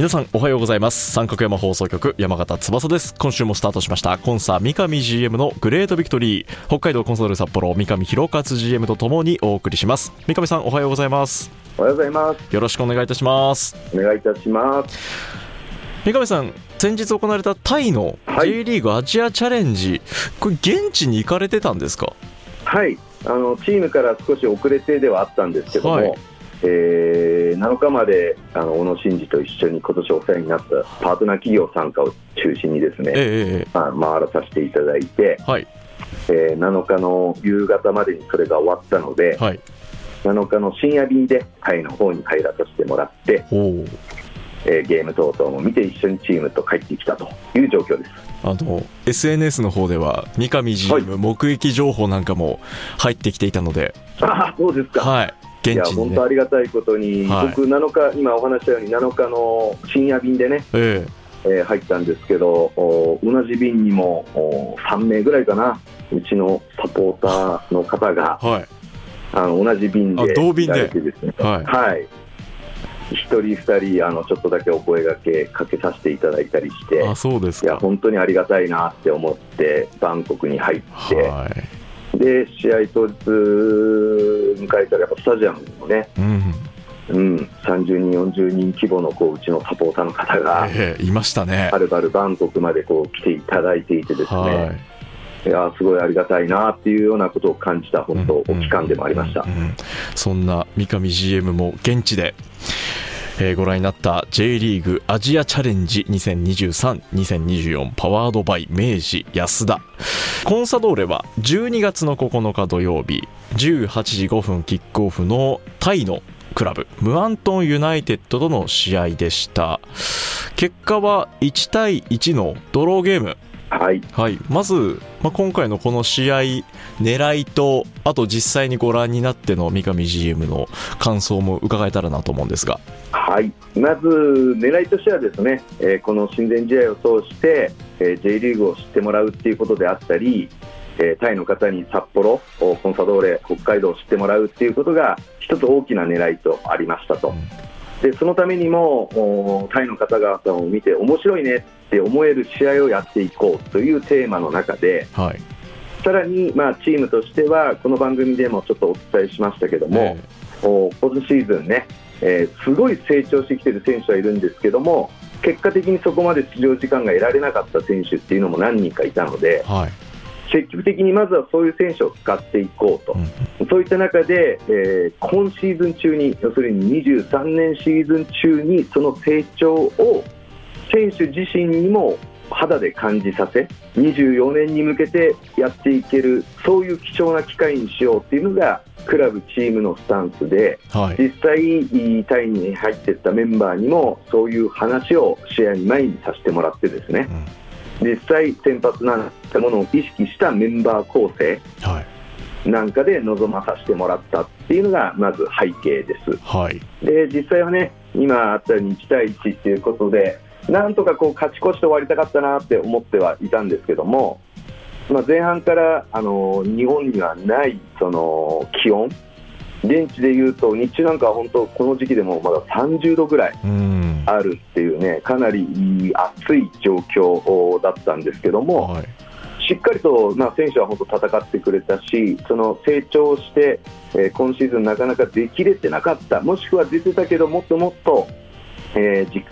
皆さんおはようございます。三角山放送局山形翼です。今週もスタートしました。コンサ三上 GM のグレートビクトリー。北海道コンソール札幌三上博勝 GM とともにお送りします。三上さんおはようございます。おはようございます。よろしくお願いいたします。お願いいたします。三上さん先日行われたタイのはい。J リーグアジアチャレンジ、これ現地に行かれてたんですか？はい。あのチームから少し遅れてではあったんですけども、はいえー7日まであの小野伸二と一緒に今年お世話になったパートナー企業参加を中心にですね、ええええ。まあ、回らさせていただいて、はい。えー7日の夕方までにそれが終わったので、はい。7日の深夜便でタイの方に入らさせてもらって、えーゲーム等々も見て一緒にチームと帰ってきたという状況です。あの SNS の方では三上 GM 目撃情報なんかも入ってきていたので、ああそうですか、はいいや本当ありがたいことに、はい。僕、7日、今お話したように7日の深夜便でね、ええ。ー入ったんですけど、お同じ便にもお3名ぐらいかな、うちのサポーターの方がえはい。あの同じ便であ同便で。ね、はい。はい、1人、2人あの、ちょっとだけお声がけかけさせていただいたりして、あそうですいやか本当にありがたいなって思って、バンコクに入って、はいで試合当日迎えたら、やっぱスタジアムにもね、うん。うん、30人、40人規模のこううちのサポーターの方が、ええいましたね。はるばるバンコクまでこう来ていただいていて、ですはね、い、やすごいありがたいなっていうようなことを感じた、い本当、うん期間でもありました。うん。うんそんな三上 GM も現地で、えーご覧になった J リーグアジアチャレンジ2023-2024パワードバイ明治安田。コンサドーレは12月の9日土曜日18時5分キックオフのタイのクラブムアントンユナイテッドとの試合でした。結果は1対1のドローゲーム。はい、はい、まず、まあ、今回のこの試合、狙いと、あと実際にご覧になっての三上 GM の感想も伺えたらなと思うんですが、はい、まず狙いとしてはですね、えーこの親善試合を通して、えー J リーグを知ってもらうっていうことであったり、えータイの方に札幌、おコンサドーレ、北海道を知ってもらうっていうことが一つ大きな狙いとありましたと。でそのためにもおタイの方々を見て面白いねって思える試合をやっていこうというテーマの中ではい、さらに、まあ、チームとしてはこの番組でもちょっとお伝えしましたけども、おポスシーズンね、えーすごい成長してきてる選手はいるんですけども結果的にそこまで出場時間が得られなかった選手っていうのも何人かいたのではい、積極的にまずはそういう選手を使っていこうと、うんそういった中で、えー今シーズン中に要するに23年シーズン中にその成長を選手自身にも肌で感じさせ24年に向けてやっていけるそういう貴重な機会にしようっていうのがクラブチームのスタンスではい、実際、タイに入っていったメンバーにもそういう話を試合前にさせてもらってですね実際、先発なんてものを意識したメンバー構成はい、なんかで臨まさせてもらったっていうのがまず背景です。はい、で実際はね今あったように1対1っていうことでなんとかこう勝ち越して終わりたかったなって思ってはいたんですけども、まあ、前半からあの日本にはないその気温現地でいうと日中なんかは本当この時期でもまだ30度ぐらいうん、あるっていうねかなり暑い状況だったんですけども、はい、しっかりと、まあ、選手は本当戦ってくれたしその成長して、えー今シーズンなかなかできれてなかったもしくは出てたけどもっともっとえー、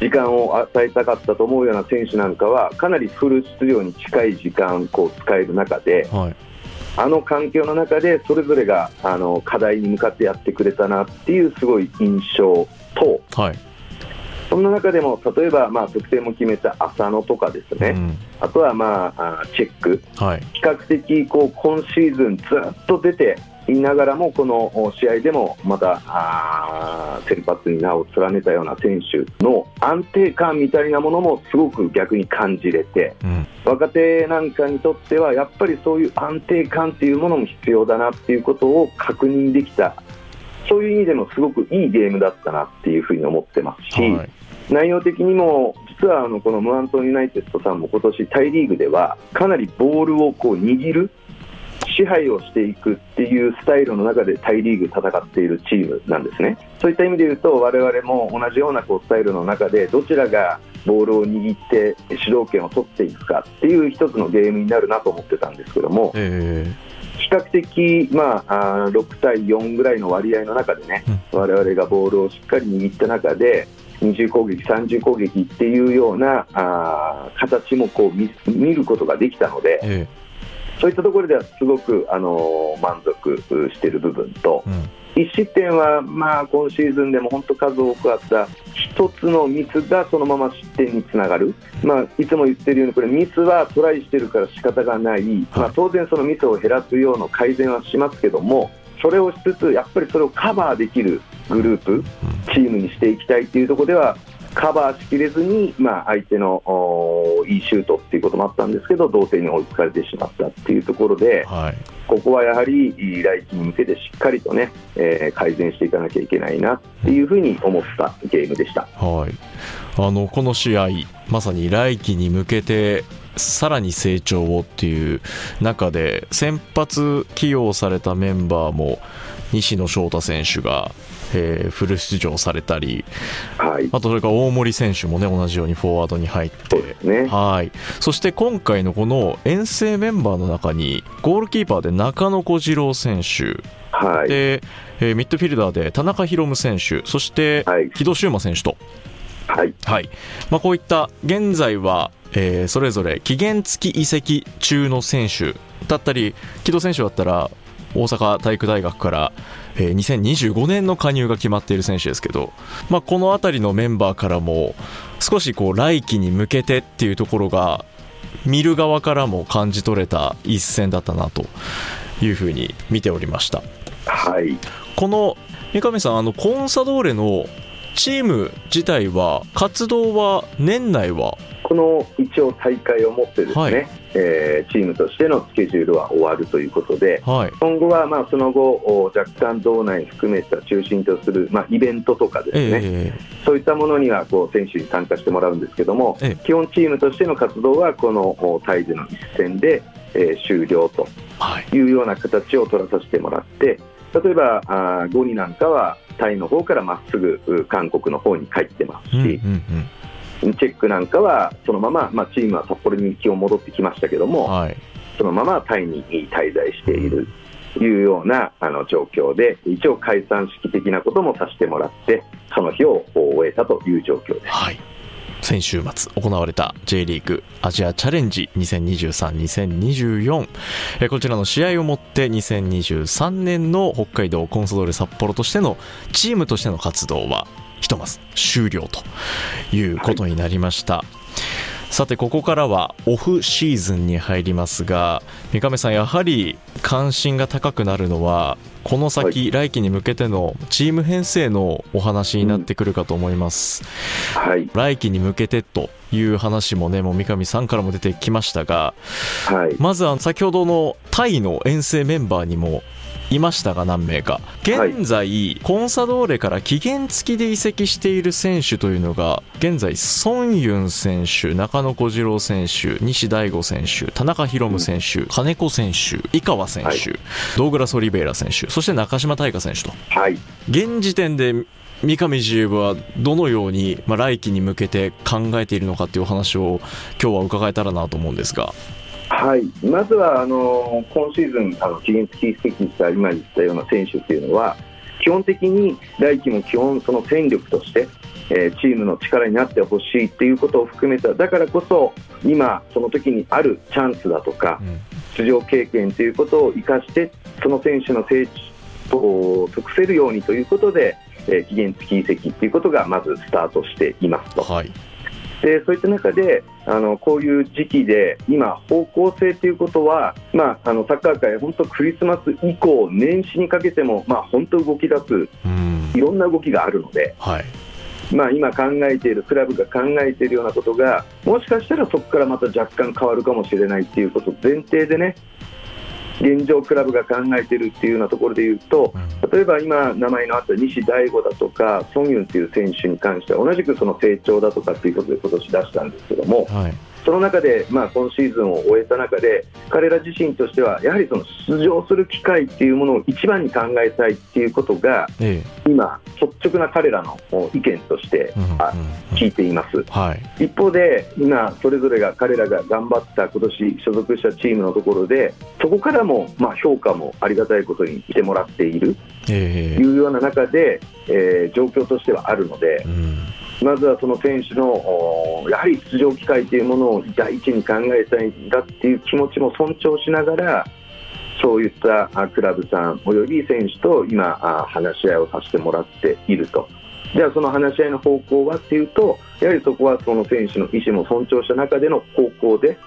時間を与えたかったと思うような選手なんかはかなりフル出場に近い時間こう使える中で、はい、あの環境の中でそれぞれがあの課題に向かってやってくれたなっていうすごい印象と、はい、そんな中でも例えば、まあ、得点も決めた浅野とかですね、うん、あとは、まあ、チェック、はい、比較的こう今シーズンずっと出ていながらもこの試合でもまた先発に名を連ねたような選手の安定感みたいなものもすごく逆に感じれて、うん、若手なんかにとってはやっぱりそういう安定感っていうものも必要だなっていうことを確認できたそういう意味でもすごくいいゲームだったなっていうふうに思ってますし、はい、内容的にも実はあのこのムアントン・ユナイテッドさんも今年タイリーグではかなりボールをこう握る支配をしていくっていうスタイルの中でタイリーグ戦っているチームなんですね。そういった意味で言うと我々も同じようなこうスタイルの中でどちらがボールを握って主導権を取っていくかっていう一つのゲームになるなと思ってたんですけども。えー比較的、まあ、6対4ぐらいの割合の中でね、われわれがボールをしっかり握った中で、20攻撃、30攻撃っていうようなあ形もこう見見ることができたので、えそういったところではすごく、あの満足している部分と、うん、1失点は、まあ、今シーズンでも本当数多くあった1つのミスがそのまま失点につながる、まあ、いつも言ってるようにこれミスはトライしてるから仕方がない、まあ、当然そのミスを減らすような改善はしますけどもそれをしつつやっぱりそれをカバーできるグループチームにしていきたいというところではカバーしきれずに、まあ、相手のいいシュートっていうこともあったんですけど同点に追いつかれてしまったっていうところで、はい、ここはやはり来季に向けてしっかりとね、えー、改善していかなきゃいけないなっていうふうに思ったゲームでした、はい、あのこの試合、まさに来季に向けてさらに成長をっていう中で先発起用されたメンバーも西野翔太選手がえー、フル出場されたり、はい、あとそれから大森選手もね同じようにフォワードに入って、ね、はい。そして今回のこの遠征メンバーの中にゴールキーパーで中野小次郎選手。はい、で、えー、ミッドフィルダーで田中宏夢選手。そして、はい、木戸修馬選手と、はい。はい。まあ、こういった現在は、えー、それぞれ期限付き移籍中の選手だったり木戸選手だったら大阪体育大学から、えー、2025年の加入が決まっている選手ですけど、まあ、この辺りのメンバーからも少しこう来季に向けてっていうところが見る側からも感じ取れた一戦だったなというふうに見ておりました。はい、この三上さんあのコンサドーレのチーム自体は活動は年内は？この一応大会をもってですね、はい、えー、チームとしてのスケジュールは終わるということで、はい、今後はまあその後若干道内含めた中心とする、まあ、イベントとかですね、えー、そういったものにはこう選手に参加してもらうんですけども、えー、基本チームとしての活動はこのタイでの一戦で、えー、終了というような形を取らさせてもらって、例えばあゴニなんかはタイの方からまっすぐ韓国の方に帰ってますし。うんうんうんチェックなんかはそのまま、まあ、チームは札幌に気を戻ってきましたけども、はい、そのままタイに滞在しているというようなあの状況で一応解散式的なこともさせてもらってその日を終えたという状況です。はい先週末行われた J リーグアジアチャレンジ2023-2024こちらの試合をもって2023年の北海道コンソドーレ札幌としてのチームとしての活動はひとまず終了ということになりました。はいさてここからはオフシーズンに入りますが三上さんやはり関心が高くなるのはこの先、はい、来季に向けてのチーム編成のお話になってくるかと思います、うん。はい、来季に向けてという話もねもう三上さんからも出てきましたが、はい、まずは先ほどのタイの遠征メンバーにもいましたが何名か。現在、はい、コンサドーレから期限付きで移籍している選手というのが現在ソン・ユン選手中野小次郎選手西大吾選手田中宏夢選手、うん、金子選手井川選手、はい、ドーグラス・オリベイラ選手そして中島大香選手と、はい、現時点で三上 GM はどのように、まあ、来季に向けて考えているのかというお話を今日は伺えたらなと思うんですが。はい、まずはあの今シーズンあの期限付き移籍した今言ったような選手っていうのは基本的に来季も基本その戦力としてえーチームの力になってほしいっていうことを含めた。だからこそ今、その時にあるチャンスだとかうん。出場経験ということを生かしてその選手の成長を促せるようにということで、えー期限付き移籍ということがまずスタートしていますと。はい。でそういった中であのこういう時期で今、方向性ということは、まあ、あのサッカー界、本当クリスマス以降年始にかけても、まあ、本当動き出すうん。いろんな動きがあるので、はい。まあ、今考えているクラブが考えているようなことがもしかしたらそこからまた若干変わるかもしれないということを前提でね現状、クラブが考えているっていうようなところで言うとうん。例えば今、名前のあった西大吾だとかソン・ユンという選手に関しては同じくその成長だとかということで今年出したんですけどもはいその中で、まあ、今シーズンを終えた中で彼ら自身としてはやはりその出場する機会っていうものを一番に考えたいっていうことがえ今、率直な彼らの意見として聞いています。はい。一方で今、それぞれが彼らが頑張った今年所属したチームのところでそこからもまあ評価もありがたいことにしてもらっている。ええ。というような中で、えー状況としてはあるのでうんまずはその選手のやはり出場機会というものを第一に考えたいんだっていう気持ちも尊重しながらそういったクラブさんおよび選手と今話し合いをさせてもらっていると。じゃあその話し合いの方向はっていうとやはりそこはその選手の意思も尊重した中での方向で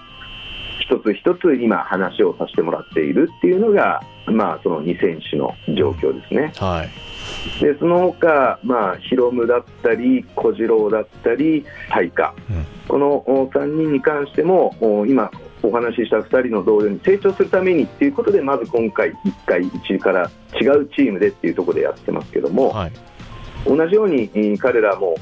一つ一つ今話をさせてもらっているっていうのがまあその2選手の状況ですね。はいでその他、まあ、ヒロムだったり小次郎だったり大化、うん。このお3人に関してもお今お話しした2人の同様に成長するためにっていうことでまず今回1回1から違うチームでっていうところでやってますけども、はい。同じようにえー彼らも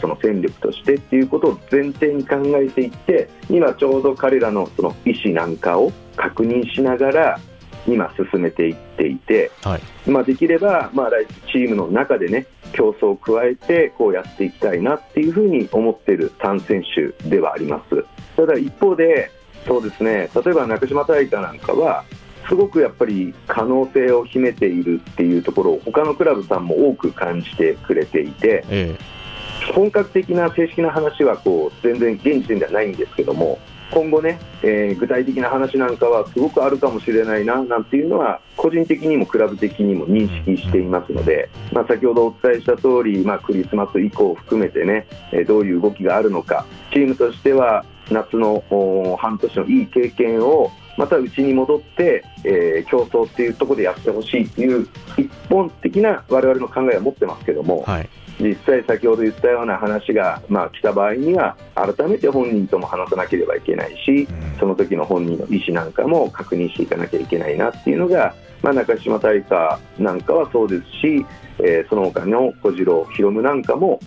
その戦力としてっていうことを前提に考えていって今ちょうど彼らのその意思なんかを確認しながら今進めていっていて、はい。まあ、できれば、まあ、来チームの中でね競争を加えてこうやっていきたいなっていうふうに思っている3選手ではあります。ただ一方でそうですね例えば中島大花なんかはすごくやっぱり可能性を秘めているっていうところを他のクラブさんも多く感じてくれていてえ。本格的な正式な話はこう全然現時点ではないんですけども今後ね、えー具体的な話なんかはすごくあるかもしれないななんていうのは個人的にもクラブ的にも認識していますので、まあ、先ほどお伝えした通り、まあ、クリスマス以降を含めてね、えーどういう動きがあるのかチームとしては夏の半年のいい経験をまたうちに戻って、えー競争っていうところでやってほしいっていう一本的な我々の考えは持ってますけども、えはい実際、先ほど言ったような話が、まあ、来た場合には改めて本人とも話さなければいけないしうん。その時の本人の意思なんかも確認していかなきゃいけないなっていうのが、まあ、中島大花なんかはそうですし、えーその他の小次郎、ヒロムなんかも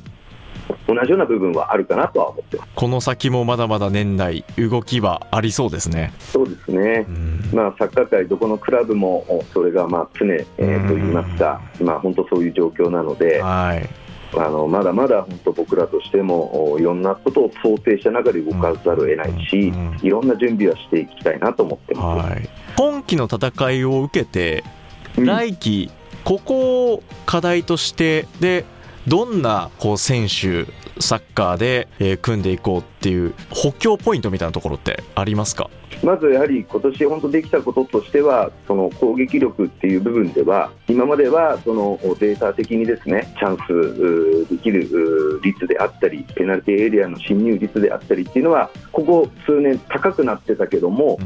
同じような部分はあるかなとは思ってます。この先もまだまだ年内動きはありそうですね。そうですね。うん。まあ、サッカー界、どこのクラブもそれがまあ常、えーと言いますか、まあ、本当そういう状況なので、はいあのまだまだ本当僕らとしてもおいろんなことを想定した中で動かざるを得ないし、うん。うんいろんな準備はしていきたいなと思ってます。はい。今期の戦いを受けてうん。来季ここを課題としてでどんなこう選手サッカーで、えー組んでいこうっていう補強ポイントみたいなところってありますか？まずやはり今年本当できたこととしてはその攻撃力っていう部分では今まではそのデータ的にですねチャンスできる率であったりペナルティーエリアの侵入率であったりっていうのはここ数年高くなってたけども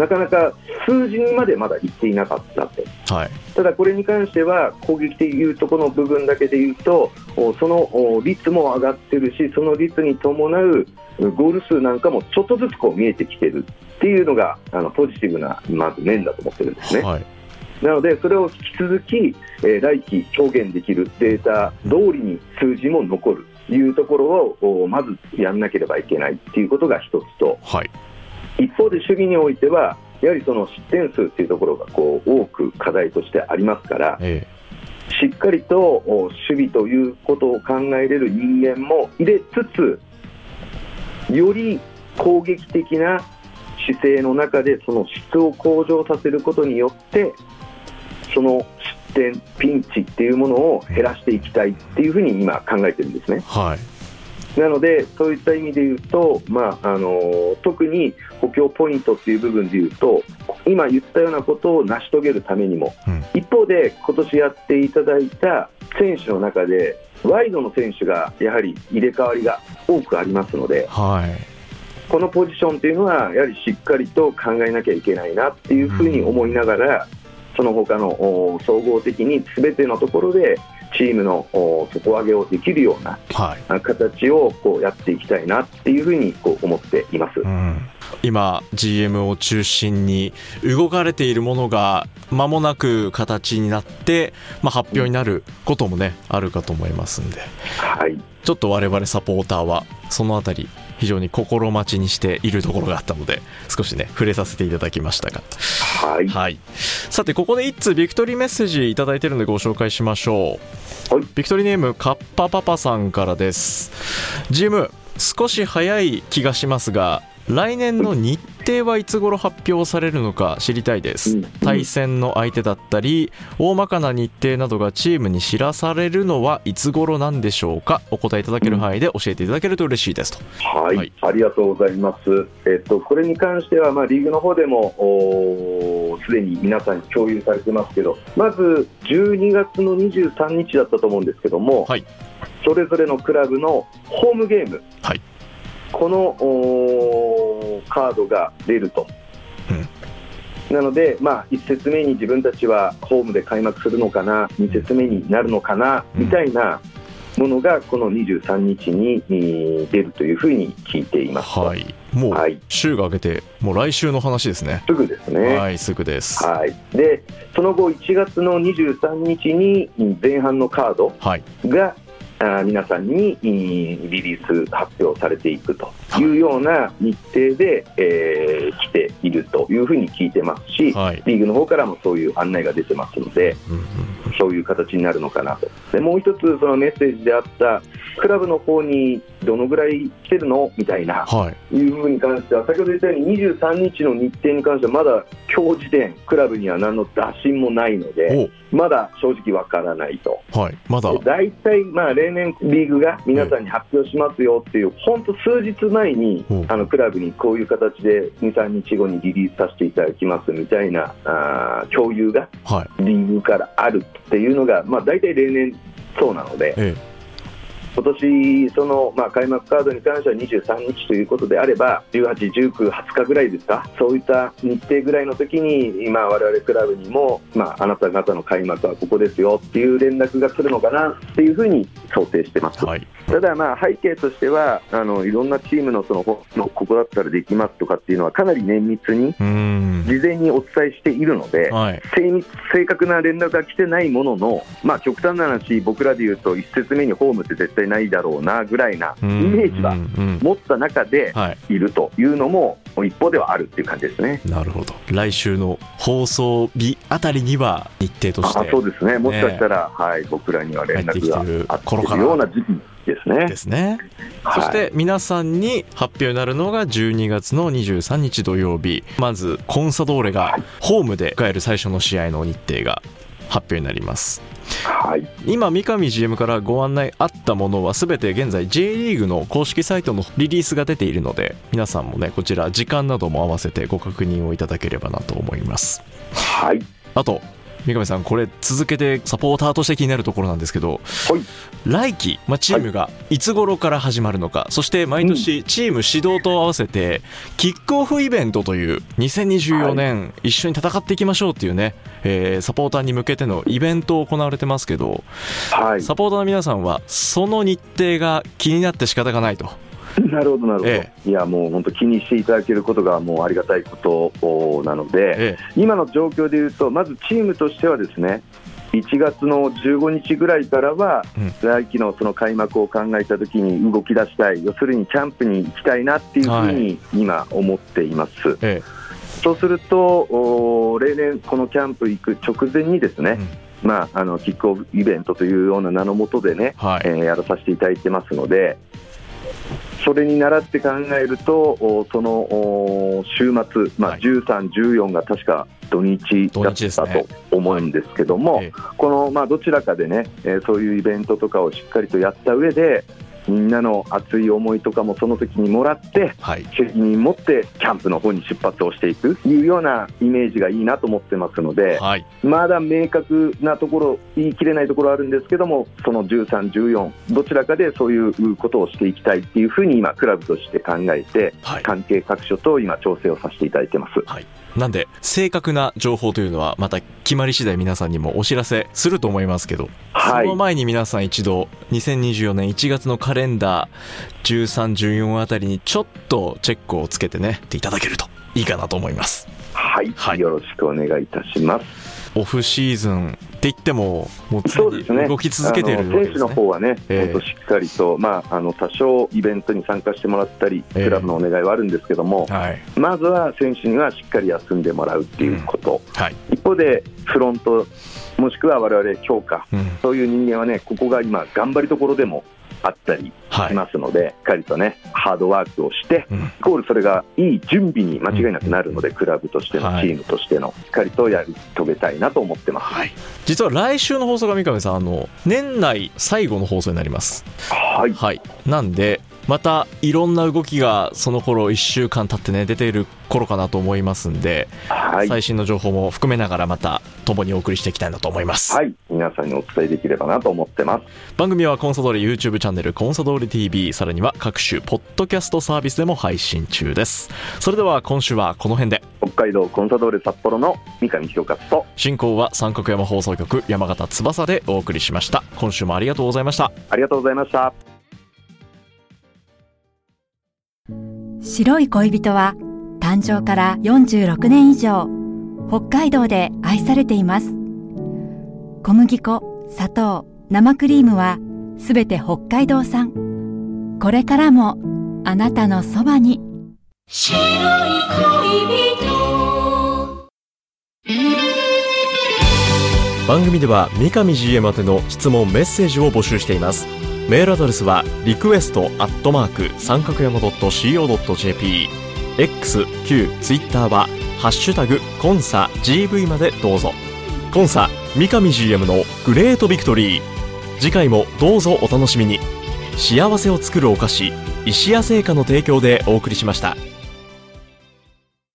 なかなか数字にまでまだいっていなかったと。はいただこれに関しては攻撃でいうとこの部分だけでいうとおそのお率も上がってるしその率に伴うゴール数なんかもちょっとずつこう見えてきてるっていうのがあのポジティブなまず面だと思ってるんですね。はいなのでそれを引き続き、えー来季表現できるデータ通りに数字も残るというところをおまずやんなければいけないっていうことが一つとはい一方で守備においてはやはりその失点数っていうところがこう多く課題としてありますからえしっかりとお守備ということを考えれる人間も入れつつより攻撃的な姿勢の中でその質を向上させることによってその失点、ピンチっていうものを減らしていきたいっていうふうに今、考えてるんですね。はい、なので、そういった意味で言うと、まああの特に補強ポイントっていう部分で言うと、今言ったようなことを成し遂げるためにも、うん。一方で今年やっていただいた選手の中で、ワイドの選手がやはり入れ替わりが多くありますので、はい。このポジションというのは、やはりしっかりと考えなきゃいけないなっていうふうに思いながら、その他のお総合的にすべてのところで、チームのお底上げをできるような形をこうやっていきたいなっていうふうにこう思っています。うん。今 GM を中心に動かれているものが間もなく形になって、まあ、発表になることもねあるかと思いますんで。はい、ちょっと我々サポーターはそのあたり非常に心待ちにしているところがあったので少しね触れさせていただきましたが。はい、はい。さてここで一通ビクトリーメッセージいただいてるのでご紹介しましょう、はい。ビクトリーネームカッパパパさんからです。GM 少し早い気がしますが来年の日程はいつ頃発表されるのか知りたいです、うん。対戦の相手だったり大まかな日程などがチームに知らされるのはいつ頃なんでしょうか。お答えいただける範囲で教えていただけると嬉しいですと。はい、はい。ありがとうございます。えっと、これに関しては、まあ、リーグの方でもすでに皆さんに共有されてますけど、まず12月の23日だったと思うんですけども、はい。それぞれのクラブのホームゲーム、はいこのカードが出ると。なので、まあ、1節目に自分たちはホームで開幕するのかな、2節目になるのかな、うん。みたいなものが、この23日にえー出るというふうに聞いています。はい。もうはい。週が明けてもう来週の話ですね。すぐですね。はいすぐです。はい、でその後、1月の23日に前半のカードはい。があー皆さんにリリース発表されていくと。いうような日程で、えー来ているというふうに聞いてますし、はい。リーグの方からもそういう案内が出てますので、うんうんそういう形になるのかなと。でもう一つ、そのメッセージであった、クラブの方にどのぐらい来てるのみたいな、はい。いう部分に関しては、先ほど言ったように23日の日程に関しては、まだ今日時点、クラブには何の打診もないので、まだ正直わからないと。おはい。まだ。で大体、まあ、例年、リーグが皆さんに発表しますよっていう、本当、数日前にうん。あのクラブにこういう形で2、3日後にリリースさせていただきますみたいなあー共有がはい。リーグからあるっていうのが、まあ、大体例年そうなので、え今年その、まあ、開幕カードに関しては23日ということであれば、18、19、20日ぐらいですか、そういった日程ぐらいの時に、今、我々クラブにも、まあ、あなた方の開幕はここですよっていう連絡が来るのかなっていうふうに想定してます。えはい。ただ、まあ、背景としてはあのいろんなチームのそのほのここだったらできますとかっていうのはかなり綿密に事前にお伝えしているので、はい。精密正確な連絡が来てないものの、まあ、極端な話、僕らで言うと、1節目にホームって絶対ないだろうなぐらいなイうんメージは持った中ではい。いるというのも、一方ではあるっていう感じですね。なるほど。来週の放送日あたりには日程としあてそうですね、もしかしたら、はい、僕らには連絡があってるような時期ですね。ですね。はい。そして皆さんに発表になるのが12月の23日土曜日。まずコンサドーレがホームで迎える最初の試合の日程が発表になります。はい、今三上 GM からご案内あったものは全て現在 J リーグの公式サイトのリリースが出ているので皆さんもねこちら時間なども合わせてご確認をいただければなと思います。はい、あと三上さんこれ続けてサポーターとして気になるところなんですけどはい。来季、まあ、チームがい。つ頃から始まるのか、そして毎年チーム指導と合わせてキックオフイベントという2024年一緒に戦っていきましょうっていうね、えーサポーターに向けてのイベントを行われてますけどはい、サポーターの皆さんはその日程が気になって仕方がないと なるほど、なるほど、えいや、もう本当、気にしていただけることがもうありがたいことなので、え今の状況でいうと、まずチームとしてはですね、1月の15日ぐらいからは、うん。来季のその開幕を考えたときに動き出したい、要するにキャンプに行きたいなっていうふうに今、思っています。ええ。そうすると、お例年、このキャンプ行く直前にですね、まあ、あのキックオフイベントというような名のもとでね、はい、えーやらさせていただいてますので、それに倣って考えると、おそのお週末、まあ、はい。13、14が確か土日だったと思うんですけども、ねはい、このまあどちらかでね、えー、そういうイベントとかをしっかりとやった上で、みんなの熱い思いとかもその時にもらって、はい、責任持ってキャンプの方に出発をしていくというようなイメージがいいなと思ってますので、はい、まだ明確なところ言い切れないところあるんですけどもその13、14どちらかでそういうことをしていきたいっていうふうに今クラブとして考えて、はい、関係各所と今調整をさせていただいてます。なんで正確な情報というのはまた決まり次第皆さんにもお知らせすると思いますけど、はい、その前に皆さん一度2024年1月のカレンダー13、14あたりにちょっとチェックをつけてねっていただけるといいかなと思います。はい、はい、よろしくお願いいたします。オフシーズンって言っても、もう常に動き続けている、ね、選手の方はね、えー、しっかりと、まあ、あの多少イベントに参加してもらったり、クラブのお願いはあるんですけども、えーはい、まずは選手にはしっかり休んでもらうっていうこと、うん。はい、一方でフロント、もしくは我々強化、うん、そういう人間はね、ここが今、頑張りどころでもあったりしますので、はい、しっかりとね、ハードワークをして、うん、イコールそれがいい準備に間違いなくなるので、うん、クラブとしての、チームとしての、しっかりとやり遂げたいなと思ってます、はい、実は来週の放送が三上さん、あの年内最後の放送になります。はい、はい、なんでまたいろんな動きがその頃1週間経ってね出ている頃かなと思いますんで、はい、最新の情報も含めながらまた共にお送りしていきたいなと思います。はい。皆さんにお伝えできればなと思ってます。番組はコンサドーレ YouTube チャンネルコンサドーレ TV さらには各種ポッドキャストサービスでも配信中です。それでは今週はこの辺で。北海道コンサドーレ札幌の三上弘勝と進行は三角山放送局山形翼でお送りしました。今週もありがとうございました。ありがとうございました。白い恋人は誕生から46年以上北海道で愛されています。小麦粉砂糖生クリームはすべて北海道産。これからもあなたのそばに。白い恋人。番組では三上 GM 宛ての質問メッセージを募集しています。メールアドレスはリクエストアットマーク三角山 .co.jp X、Q、Twitter はハッシュタグコンサ GV までどうぞ。コンサ三上 GM のグレートビクトリー。次回もどうぞお楽しみに。幸せを作るお菓子石屋製菓の提供でお送りしました。